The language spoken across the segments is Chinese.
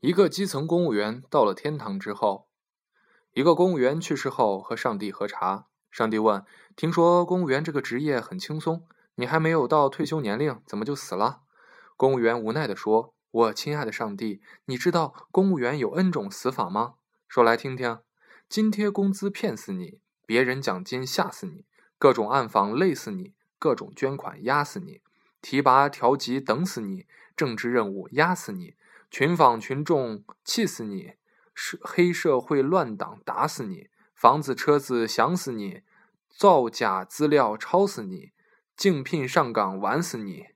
一个基层公务员到了天堂之后，一个公务员去世后和上帝喝茶。上帝问：“听说公务员这个职业很轻松，你还没有到退休年龄，怎么就死了？”公务员无奈地说：“我亲爱的上帝，你知道公务员有 N 种死法吗？说来听听：津贴工资骗死你，别人奖金吓死你，各种暗访累死你，各种捐款压死你，提拔调级等死你，政治任务压死你。”群访群众气死你，社黑社会乱党打死你，房子车子想死你，造假资料抄死你，竞聘上岗玩死你，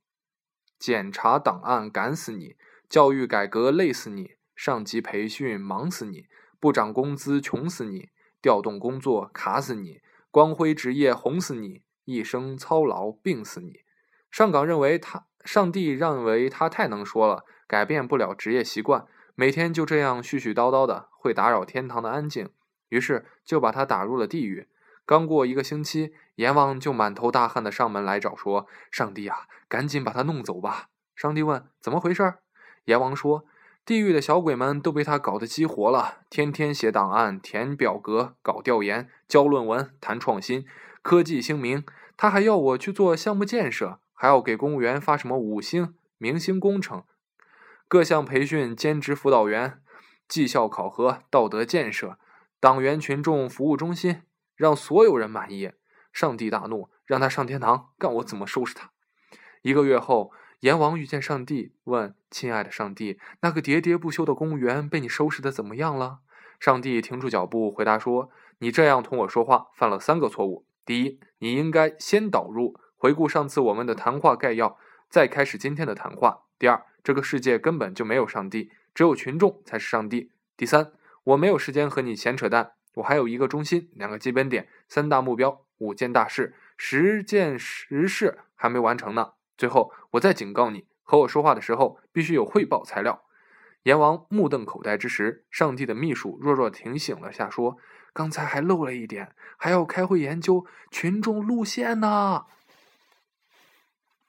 检查档案赶死你，教育改革累死你，上级培训忙死你，不涨工资穷死你，调动工作卡死你，光辉职业红死你，一生操劳病死你。上岗认为他，上帝认为他太能说了。改变不了职业习惯，每天就这样絮絮叨叨的，会打扰天堂的安静。于是就把他打入了地狱。刚过一个星期，阎王就满头大汗的上门来找，说：“上帝啊，赶紧把他弄走吧！”上帝问：“怎么回事？”阎王说：“地狱的小鬼们都被他搞得激活了，天天写档案、填表格、搞调研、交论文、谈创新，科技兴明。他还要我去做项目建设，还要给公务员发什么五星、明星工程。”各项培训、兼职辅导员、绩效考核、道德建设、党员群众服务中心，让所有人满意。上帝大怒，让他上天堂，看我怎么收拾他。一个月后，阎王遇见上帝，问：“亲爱的上帝，那个喋喋不休的公务员被你收拾的怎么样了？”上帝停住脚步，回答说：“你这样同我说话，犯了三个错误。第一，你应该先导入，回顾上次我们的谈话概要，再开始今天的谈话。第二。”这个世界根本就没有上帝，只有群众才是上帝。第三，我没有时间和你闲扯淡，我还有一个中心、两个基本点、三大目标、五件大事、十件实事还没完成呢。最后，我再警告你，和我说话的时候必须有汇报材料。阎王目瞪口呆之时，上帝的秘书弱弱提醒了下，说：“刚才还漏了一点，还要开会研究群众路线呢。”